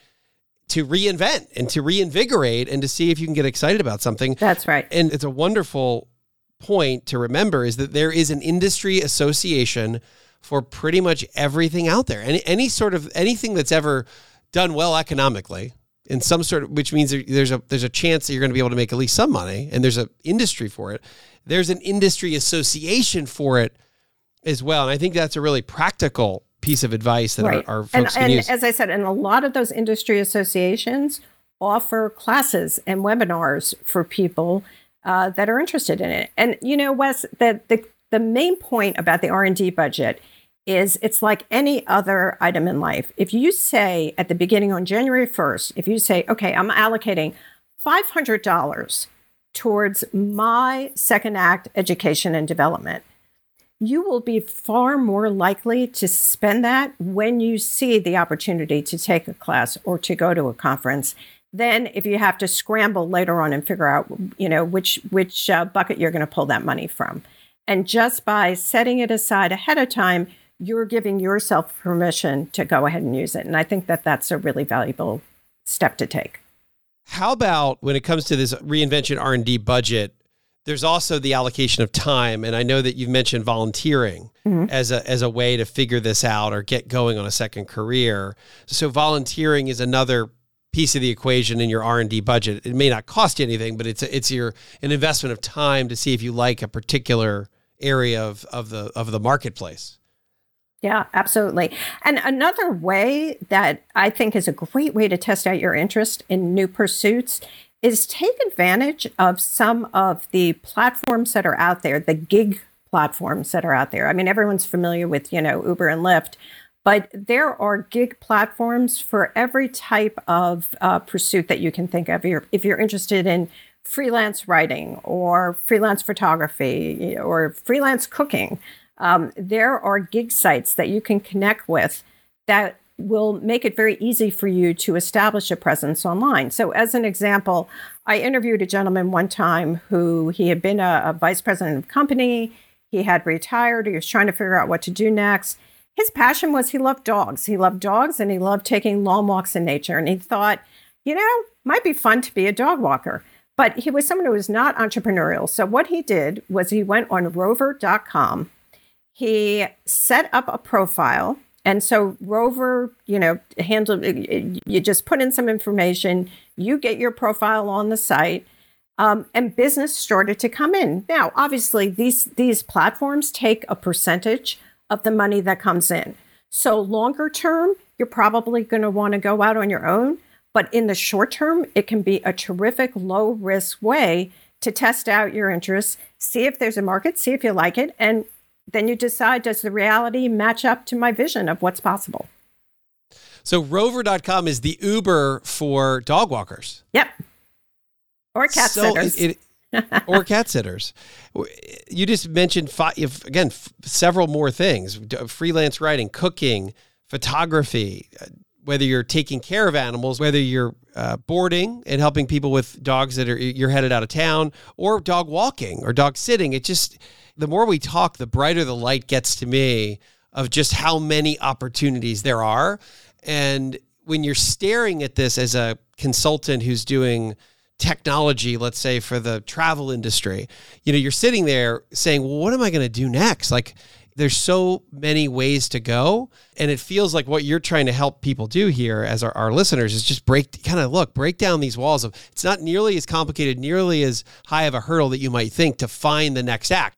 to reinvent and to reinvigorate and to see if you can get excited about something. That's right. And it's a wonderful point to remember is that there is an industry association for pretty much everything out there any, any sort of anything that's ever done well economically in some sort of which means there's a there's a chance that you're going to be able to make at least some money and there's an industry for it there's an industry association for it as well and i think that's a really practical piece of advice that right. our, our folks and, can and use. as i said and a lot of those industry associations offer classes and webinars for people uh, that are interested in it. And you know, Wes, the, the the main point about the R and D budget is it's like any other item in life. If you say at the beginning on January 1st, if you say, okay, I'm allocating $500 towards my second act education and development, you will be far more likely to spend that when you see the opportunity to take a class or to go to a conference than if you have to scramble later on and figure out you know which which uh, bucket you're going to pull that money from and just by setting it aside ahead of time you're giving yourself permission to go ahead and use it and i think that that's a really valuable step to take how about when it comes to this reinvention r&d budget there's also the allocation of time and i know that you've mentioned volunteering mm-hmm. as a as a way to figure this out or get going on a second career so volunteering is another piece of the equation in your R&D budget. It may not cost you anything, but it's a, it's your an investment of time to see if you like a particular area of of the of the marketplace. Yeah, absolutely. And another way that I think is a great way to test out your interest in new pursuits is take advantage of some of the platforms that are out there, the gig platforms that are out there. I mean, everyone's familiar with, you know, Uber and Lyft, but there are gig platforms for every type of uh, pursuit that you can think of. You're, if you're interested in freelance writing or freelance photography or freelance cooking, um, there are gig sites that you can connect with that will make it very easy for you to establish a presence online. So, as an example, I interviewed a gentleman one time who he had been a, a vice president of a company, he had retired, he was trying to figure out what to do next his passion was he loved dogs. He loved dogs and he loved taking long walks in nature. And he thought, you know, might be fun to be a dog walker. But he was someone who was not entrepreneurial. So what he did was he went on rover.com. He set up a profile. And so Rover, you know, handle you just put in some information, you get your profile on the site. Um, and business started to come in. Now, obviously, these these platforms take a percentage of the money that comes in. So, longer term, you're probably going to want to go out on your own. But in the short term, it can be a terrific low risk way to test out your interests, see if there's a market, see if you like it, and then you decide does the reality match up to my vision of what's possible? So, rover.com is the Uber for dog walkers. Yep. Or cat so sitters. It, it, or cat sitters. You just mentioned five, again f- several more things: freelance writing, cooking, photography. Uh, Whether you're taking care of animals, whether you're uh, boarding and helping people with dogs that are you're headed out of town, or dog walking or dog sitting, it just the more we talk, the brighter the light gets to me of just how many opportunities there are. And when you're staring at this as a consultant who's doing technology, let's say for the travel industry, you know, you're sitting there saying, well, what am I going to do next? Like, there's so many ways to go. And it feels like what you're trying to help people do here as our, our listeners is just break, kind of look, break down these walls of it's not nearly as complicated, nearly as high of a hurdle that you might think to find the next act.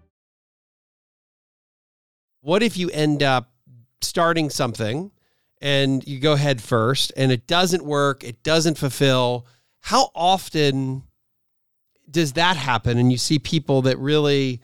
What if you end up starting something and you go head first and it doesn't work, it doesn't fulfill? How often does that happen? And you see people that really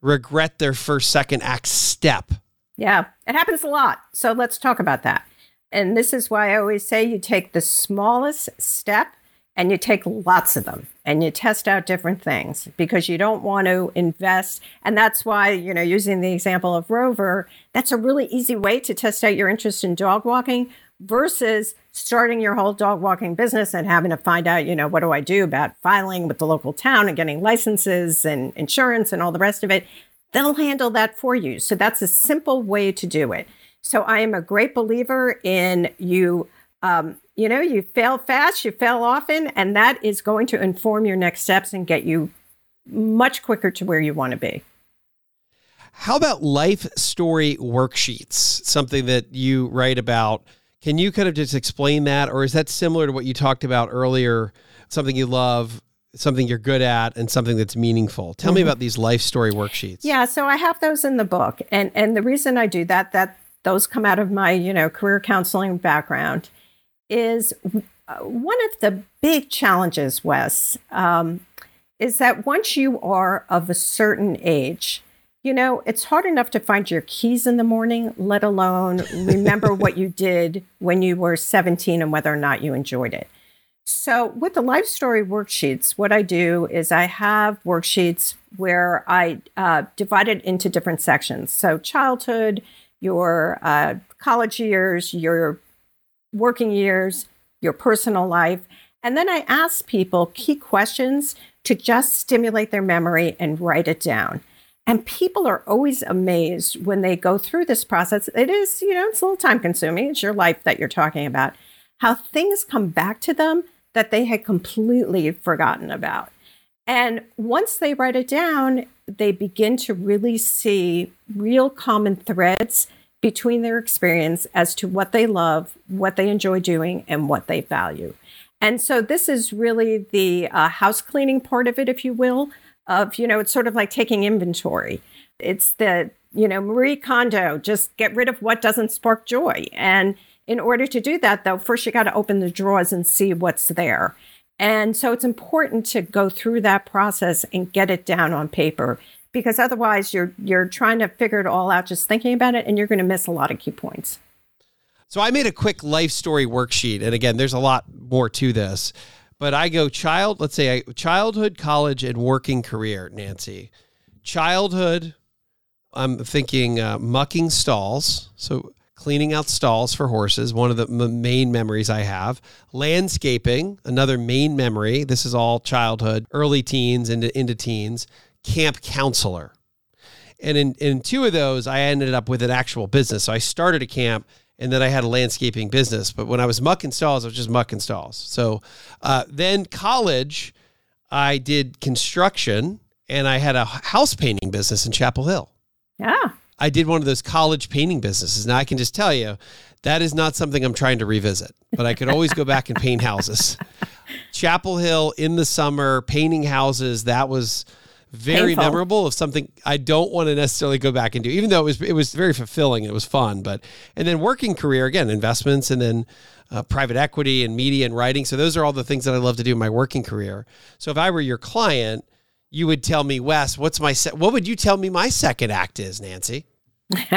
regret their first, second act step. Yeah, it happens a lot. So let's talk about that. And this is why I always say you take the smallest step and you take lots of them and you test out different things because you don't want to invest. And that's why you know using the example of rover that's a really easy way to test out your interest in dog walking versus starting your whole dog walking business and having to find out you know what do i do about filing with the local town and getting licenses and insurance and all the rest of it. They'll handle that for you. So that's a simple way to do it. So i am a great believer in you Um, you know, you fail fast, you fail often, and that is going to inform your next steps and get you much quicker to where you want to be. How about life story worksheets? Something that you write about. Can you kind of just explain that, or is that similar to what you talked about earlier? Something you love, something you're good at, and something that's meaningful. Tell mm-hmm. me about these life story worksheets. Yeah, so I have those in the book, and and the reason I do that that those come out of my you know career counseling background is uh, one of the big challenges, Wes, um, is that once you are of a certain age, you know, it's hard enough to find your keys in the morning, let alone remember what you did when you were 17 and whether or not you enjoyed it. So, with the life story worksheets, what I do is I have worksheets where I uh, divide it into different sections. So, childhood, your uh, college years, your working years, your personal life. And then I ask people key questions to just stimulate their memory and write it down. And people are always amazed when they go through this process. It is, you know, it's a little time consuming. It's your life that you're talking about. How things come back to them that they had completely forgotten about. And once they write it down, they begin to really see real common threads between their experience as to what they love, what they enjoy doing, and what they value. And so this is really the uh, house cleaning part of it, if you will, of, you know, it's sort of like taking inventory. It's the, you know, Marie Kondo, just get rid of what doesn't spark joy. And in order to do that, though, first you got to open the drawers and see what's there. And so it's important to go through that process and get it down on paper because otherwise you're you're trying to figure it all out just thinking about it and you're going to miss a lot of key points. So I made a quick life story worksheet and again there's a lot more to this. But I go child, let's say childhood, college and working career, Nancy. Childhood I'm thinking uh, mucking stalls. So cleaning out stalls for horses, one of the m- main memories I have. Landscaping, another main memory. This is all childhood, early teens into, into teens camp counselor. And in, in two of those, I ended up with an actual business. So I started a camp and then I had a landscaping business. But when I was mucking stalls, I was just mucking stalls. So uh, then college, I did construction and I had a house painting business in Chapel Hill. Yeah. I did one of those college painting businesses. Now I can just tell you that is not something I'm trying to revisit, but I could always go back and paint houses. Chapel Hill in the summer, painting houses, that was very Painful. memorable of something I don't want to necessarily go back and do, even though it was it was very fulfilling it was fun. But and then working career again, investments and then uh, private equity and media and writing. So those are all the things that I love to do in my working career. So if I were your client, you would tell me, Wes, what's my se- what would you tell me my second act is, Nancy?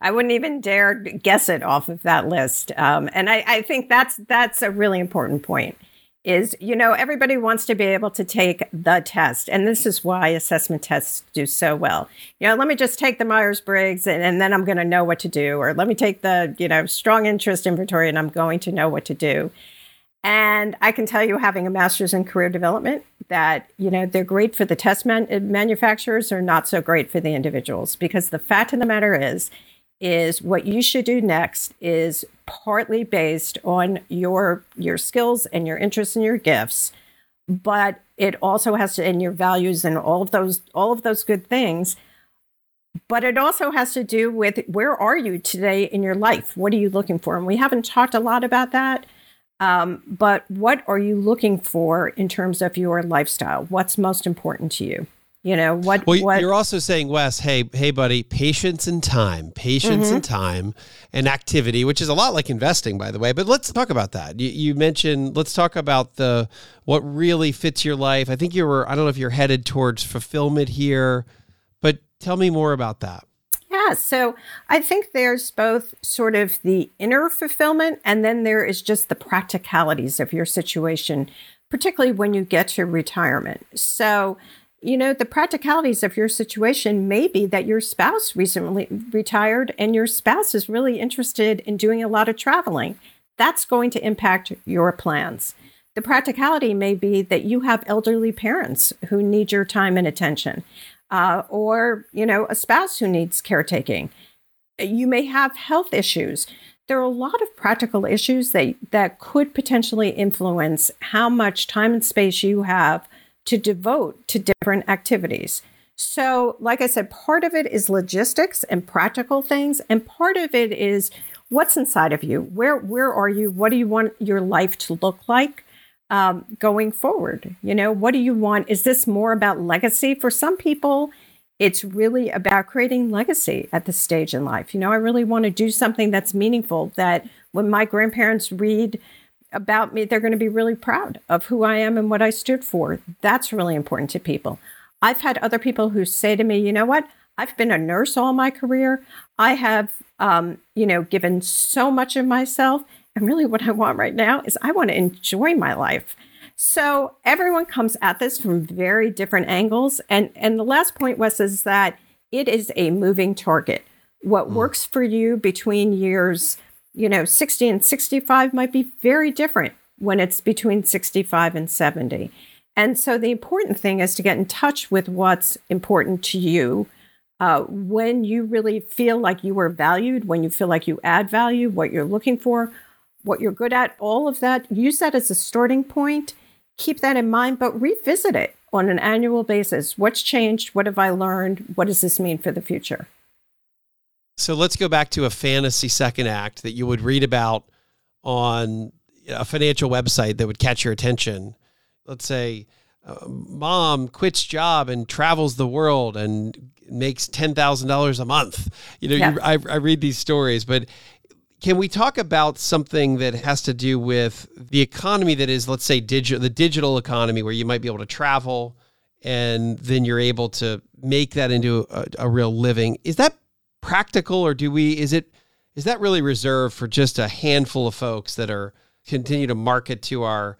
I wouldn't even dare guess it off of that list. Um, and I, I think that's that's a really important point is you know everybody wants to be able to take the test and this is why assessment tests do so well. You know let me just take the myers-briggs and, and then i'm going to know what to do or let me take the you know strong interest inventory and i'm going to know what to do. And i can tell you having a master's in career development that you know they're great for the test man- manufacturers are not so great for the individuals because the fact of the matter is is what you should do next is partly based on your your skills and your interests and your gifts but it also has to and your values and all of those all of those good things. But it also has to do with where are you today in your life? What are you looking for? And we haven't talked a lot about that um, but what are you looking for in terms of your lifestyle? What's most important to you you know what? Well, what, you're also saying, Wes, hey, hey, buddy, patience and time, patience mm-hmm. and time, and activity, which is a lot like investing, by the way. But let's talk about that. You, you mentioned, let's talk about the what really fits your life. I think you were, I don't know if you're headed towards fulfillment here, but tell me more about that. Yeah, so I think there's both sort of the inner fulfillment, and then there is just the practicalities of your situation, particularly when you get to retirement. So you know, the practicalities of your situation may be that your spouse recently retired and your spouse is really interested in doing a lot of traveling. That's going to impact your plans. The practicality may be that you have elderly parents who need your time and attention, uh, or, you know, a spouse who needs caretaking. You may have health issues. there are a lot of practical issues that, that could potentially influence how much time and space you have to devote to different activities. So, like I said, part of it is logistics and practical things, and part of it is what's inside of you. Where where are you? What do you want your life to look like um, going forward? You know, what do you want? Is this more about legacy for some people? It's really about creating legacy at this stage in life. You know, I really want to do something that's meaningful. That when my grandparents read about me, they're going to be really proud of who I am and what I stood for. That's really important to people. I've had other people who say to me, you know what? I've been a nurse all my career. I have, um, you know, given so much of myself. And really, what I want right now is I want to enjoy my life. So everyone comes at this from very different angles. And and the last point was is that it is a moving target. What mm. works for you between years, you know, 60 and 65 might be very different when it's between 65 and 70. And so the important thing is to get in touch with what's important to you. Uh, when you really feel like you are valued, when you feel like you add value, what you're looking for, what you're good at, all of that, use that as a starting point. Keep that in mind, but revisit it on an annual basis. What's changed? What have I learned? What does this mean for the future? So let's go back to a fantasy second act that you would read about on a financial website that would catch your attention let's say uh, mom quits job and travels the world and makes $10,000 a month. You know, yeah. you, I, I read these stories, but can we talk about something that has to do with the economy that is, let's say, digital, the digital economy, where you might be able to travel and then you're able to make that into a, a real living? Is that practical, or do we? Is it? Is that really reserved for just a handful of folks that are continue to market to our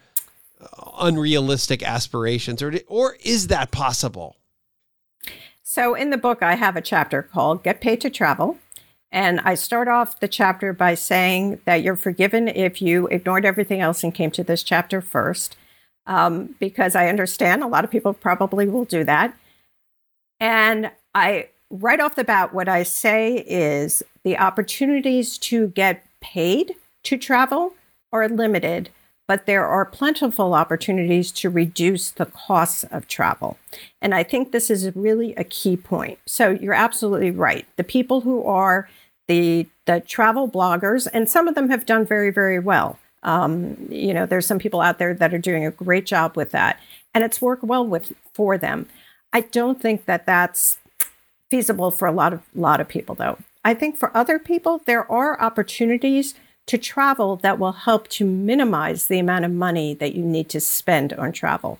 unrealistic aspirations or or is that possible? So in the book I have a chapter called Get Paid to Travel and I start off the chapter by saying that you're forgiven if you ignored everything else and came to this chapter first um, because I understand a lot of people probably will do that. And I right off the bat what I say is the opportunities to get paid to travel are limited but there are plentiful opportunities to reduce the costs of travel. And I think this is really a key point. So you're absolutely right. The people who are the the travel bloggers, and some of them have done very, very well. Um, you know, there's some people out there that are doing a great job with that, and it's worked well with for them. I don't think that that's feasible for a lot of lot of people, though. I think for other people, there are opportunities to travel that will help to minimize the amount of money that you need to spend on travel.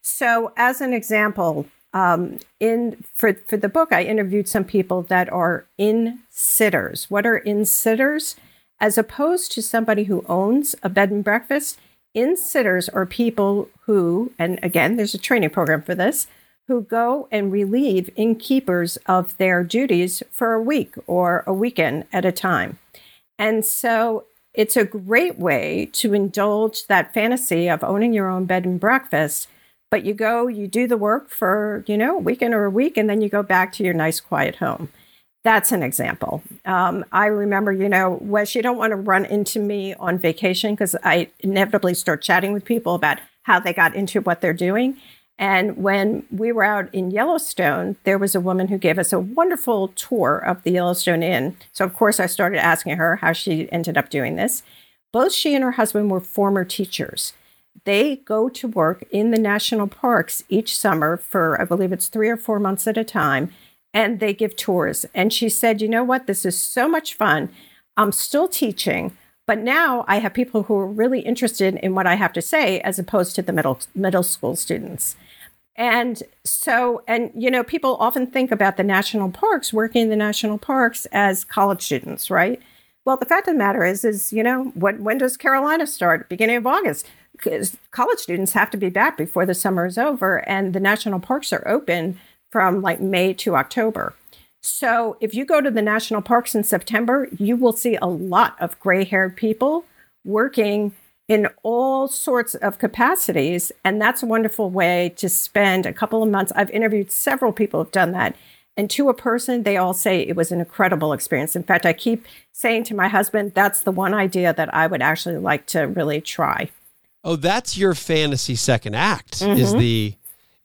So, as an example, um, in for for the book, I interviewed some people that are inn sitters. What are inn sitters? As opposed to somebody who owns a bed and breakfast, inn sitters are people who, and again, there's a training program for this, who go and relieve innkeepers of their duties for a week or a weekend at a time. And so it's a great way to indulge that fantasy of owning your own bed and breakfast. But you go, you do the work for, you know, a weekend or a week, and then you go back to your nice, quiet home. That's an example. Um, I remember, you know, Wes, you don't want to run into me on vacation because I inevitably start chatting with people about how they got into what they're doing. And when we were out in Yellowstone, there was a woman who gave us a wonderful tour of the Yellowstone Inn. So, of course, I started asking her how she ended up doing this. Both she and her husband were former teachers. They go to work in the national parks each summer for, I believe it's three or four months at a time, and they give tours. And she said, You know what? This is so much fun. I'm still teaching. But now I have people who are really interested in what I have to say as opposed to the middle middle school students. And so, and you know, people often think about the national parks, working in the national parks as college students, right? Well, the fact of the matter is, is you know, when, when does Carolina start? Beginning of August. College students have to be back before the summer is over, and the national parks are open from like May to October. So if you go to the national parks in September, you will see a lot of gray-haired people working in all sorts of capacities. And that's a wonderful way to spend a couple of months. I've interviewed several people who've done that And to a person, they all say it was an incredible experience. In fact, I keep saying to my husband, that's the one idea that I would actually like to really try. Oh, that's your fantasy second act. Mm-hmm. Is the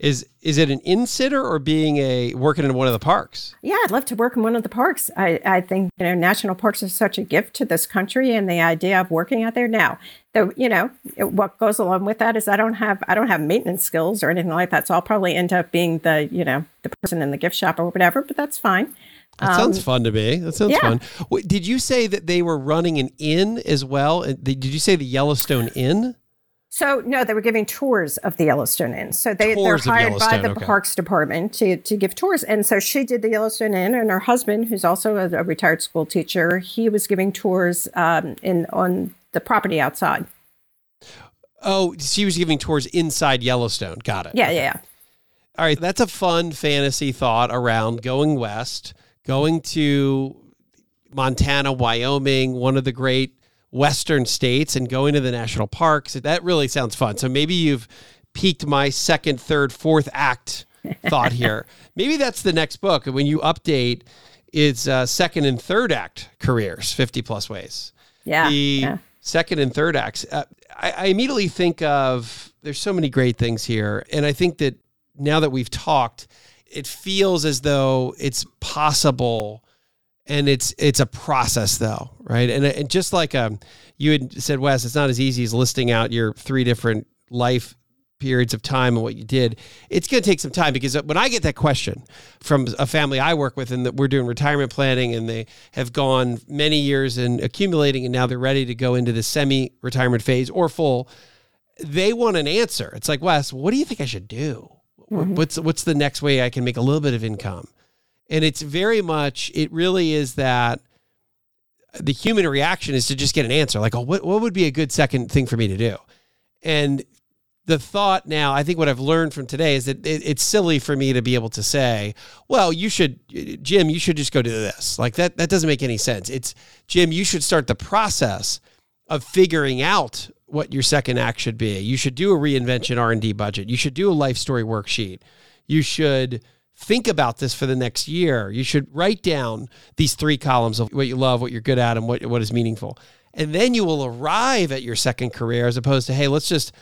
is is it an inn sitter or being a working in one of the parks? Yeah, I'd love to work in one of the parks. I, I think you know national parks are such a gift to this country, and the idea of working out there now. The you know what goes along with that is I don't have I don't have maintenance skills or anything like that, so I'll probably end up being the you know the person in the gift shop or whatever. But that's fine. That um, sounds fun to me. That sounds yeah. fun. Wait, did you say that they were running an inn as well? Did you say the Yellowstone Inn? So no, they were giving tours of the Yellowstone Inn. So they, they're hired by the okay. Parks Department to, to give tours. And so she did the Yellowstone Inn, and her husband, who's also a, a retired school teacher, he was giving tours um, in on the property outside. Oh, she was giving tours inside Yellowstone. Got it. Yeah, okay. yeah. All right, that's a fun fantasy thought around going west, going to Montana, Wyoming, one of the great western states and going to the national parks. That really sounds fun. So maybe you've piqued my second, third, fourth act thought here. maybe that's the next book. When you update, it's uh, second and third act careers, 50 plus ways. Yeah. The yeah. second and third acts. Uh, I, I immediately think of there's so many great things here. And I think that now that we've talked, it feels as though it's possible and it's it's a process though right? And, and just like um you had said wes it's not as easy as listing out your three different life periods of time and what you did. It's going to take some time because when i get that question from a family i work with and that we're doing retirement planning and they have gone many years and accumulating and now they're ready to go into the semi retirement phase or full they want an answer. It's like wes what do you think i should do? Mm-hmm. what's what's the next way i can make a little bit of income and it's very much, it really is that the human reaction is to just get an answer like, oh, what, what would be a good second thing for me to do? And the thought now, I think what I've learned from today is that it, it's silly for me to be able to say, well, you should, Jim, you should just go do this. Like that, that doesn't make any sense. It's, Jim, you should start the process of figuring out what your second act should be. You should do a reinvention R&D budget. You should do a life story worksheet. You should think about this for the next year. You should write down these three columns of what you love, what you're good at, and what, what is meaningful. And then you will arrive at your second career as opposed to, hey, let's just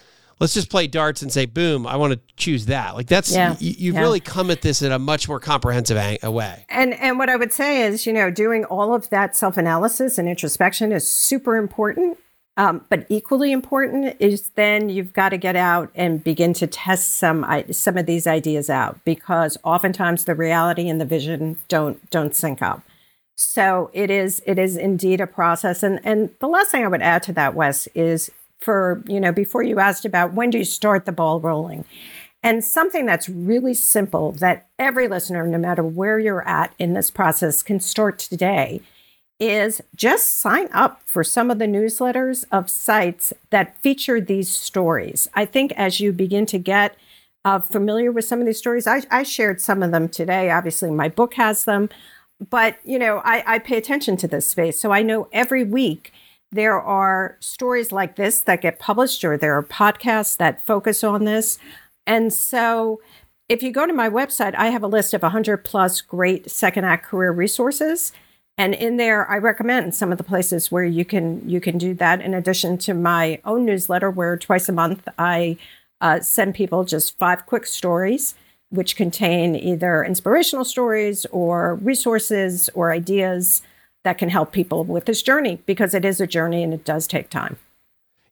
let's just play darts and say, boom, I want to choose that. Like that's yeah. you, have yeah. really come at this in a much more comprehensive a- way. And and what I would say is, you know, doing all of that self analysis and introspection is super important. Um, but equally important is then you've got to get out and begin to test some some of these ideas out because oftentimes the reality and the vision don't don't sync up. So it is it is indeed a process. And and the last thing I would add to that, Wes, is for you know before you asked about when do you start the ball rolling, and something that's really simple that every listener, no matter where you're at in this process, can start today is just sign up for some of the newsletters of sites that feature these stories. I think as you begin to get uh, familiar with some of these stories, I, I, shared some of them today. Obviously, my book has them, but you know, I, I pay attention to this space, so I know every week there are stories like this that get published, or there are podcasts that focus on this, and so. If you go to my website, I have a list of 100 plus great second act career resources. And in there, I recommend some of the places where you can you can do that. In addition to my own newsletter, where twice a month I uh, send people just five quick stories, which contain either inspirational stories or resources or ideas that can help people with this journey because it is a journey and it does take time.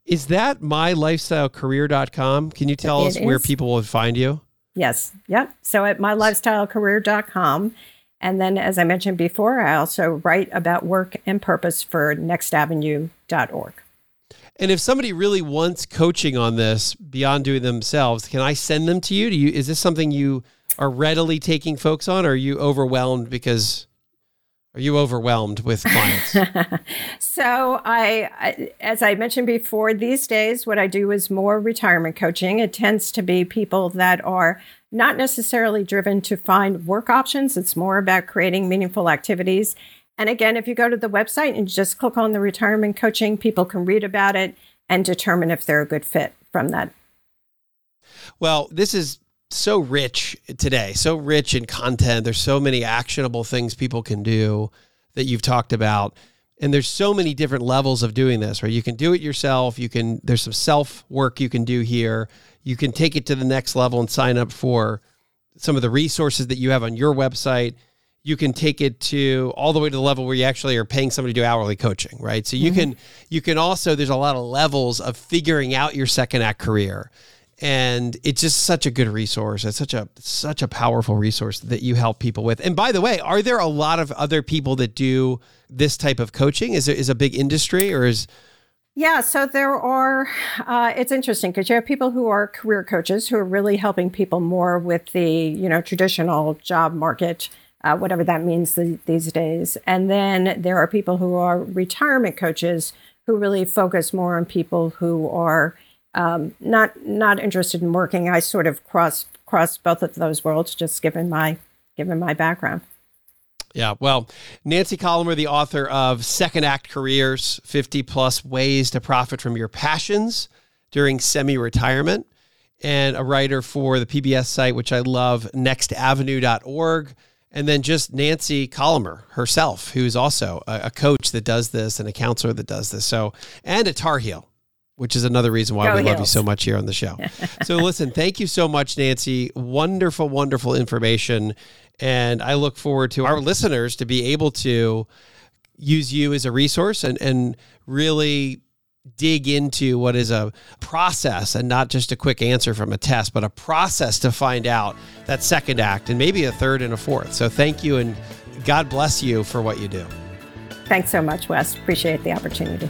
Is that mylifestylecareer.com? Can you tell it us is. where people will find you? Yes. Yep. So at mylifestylecareer.com and then, as I mentioned before, I also write about work and purpose for nextavenue.org. And if somebody really wants coaching on this beyond doing themselves, can I send them to you? Do you is this something you are readily taking folks on, or are you overwhelmed because are you overwhelmed with clients? so I, I, as I mentioned before, these days what I do is more retirement coaching. It tends to be people that are not necessarily driven to find work options. It's more about creating meaningful activities. And again, if you go to the website and just click on the retirement coaching, people can read about it and determine if they're a good fit from that. Well, this is so rich today, so rich in content. There's so many actionable things people can do that you've talked about. And there's so many different levels of doing this, right? You can do it yourself. You can, there's some self work you can do here. You can take it to the next level and sign up for some of the resources that you have on your website. You can take it to all the way to the level where you actually are paying somebody to do hourly coaching, right? So you mm-hmm. can, you can also, there's a lot of levels of figuring out your second act career and it's just such a good resource. It's such a such a powerful resource that you help people with. And by the way, are there a lot of other people that do this type of coaching? Is it is a big industry or is yeah, so there are. Uh, it's interesting because you have people who are career coaches who are really helping people more with the you know traditional job market, uh, whatever that means the, these days. And then there are people who are retirement coaches who really focus more on people who are um, not not interested in working. I sort of cross cross both of those worlds, just given my given my background. Yeah, well, Nancy Collamer, the author of Second Act Careers 50 Plus Ways to Profit from Your Passions During Semi Retirement, and a writer for the PBS site, which I love, nextavenue.org. And then just Nancy Collamer herself, who's also a, a coach that does this and a counselor that does this. So, and a Tar Heel which is another reason why Go we Heels. love you so much here on the show. so, listen, thank you so much, Nancy. Wonderful, wonderful information. And I look forward to our listeners to be able to use you as a resource and, and really dig into what is a process and not just a quick answer from a test, but a process to find out that second act and maybe a third and a fourth. So, thank you and God bless you for what you do. Thanks so much, Wes. Appreciate the opportunity.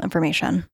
information.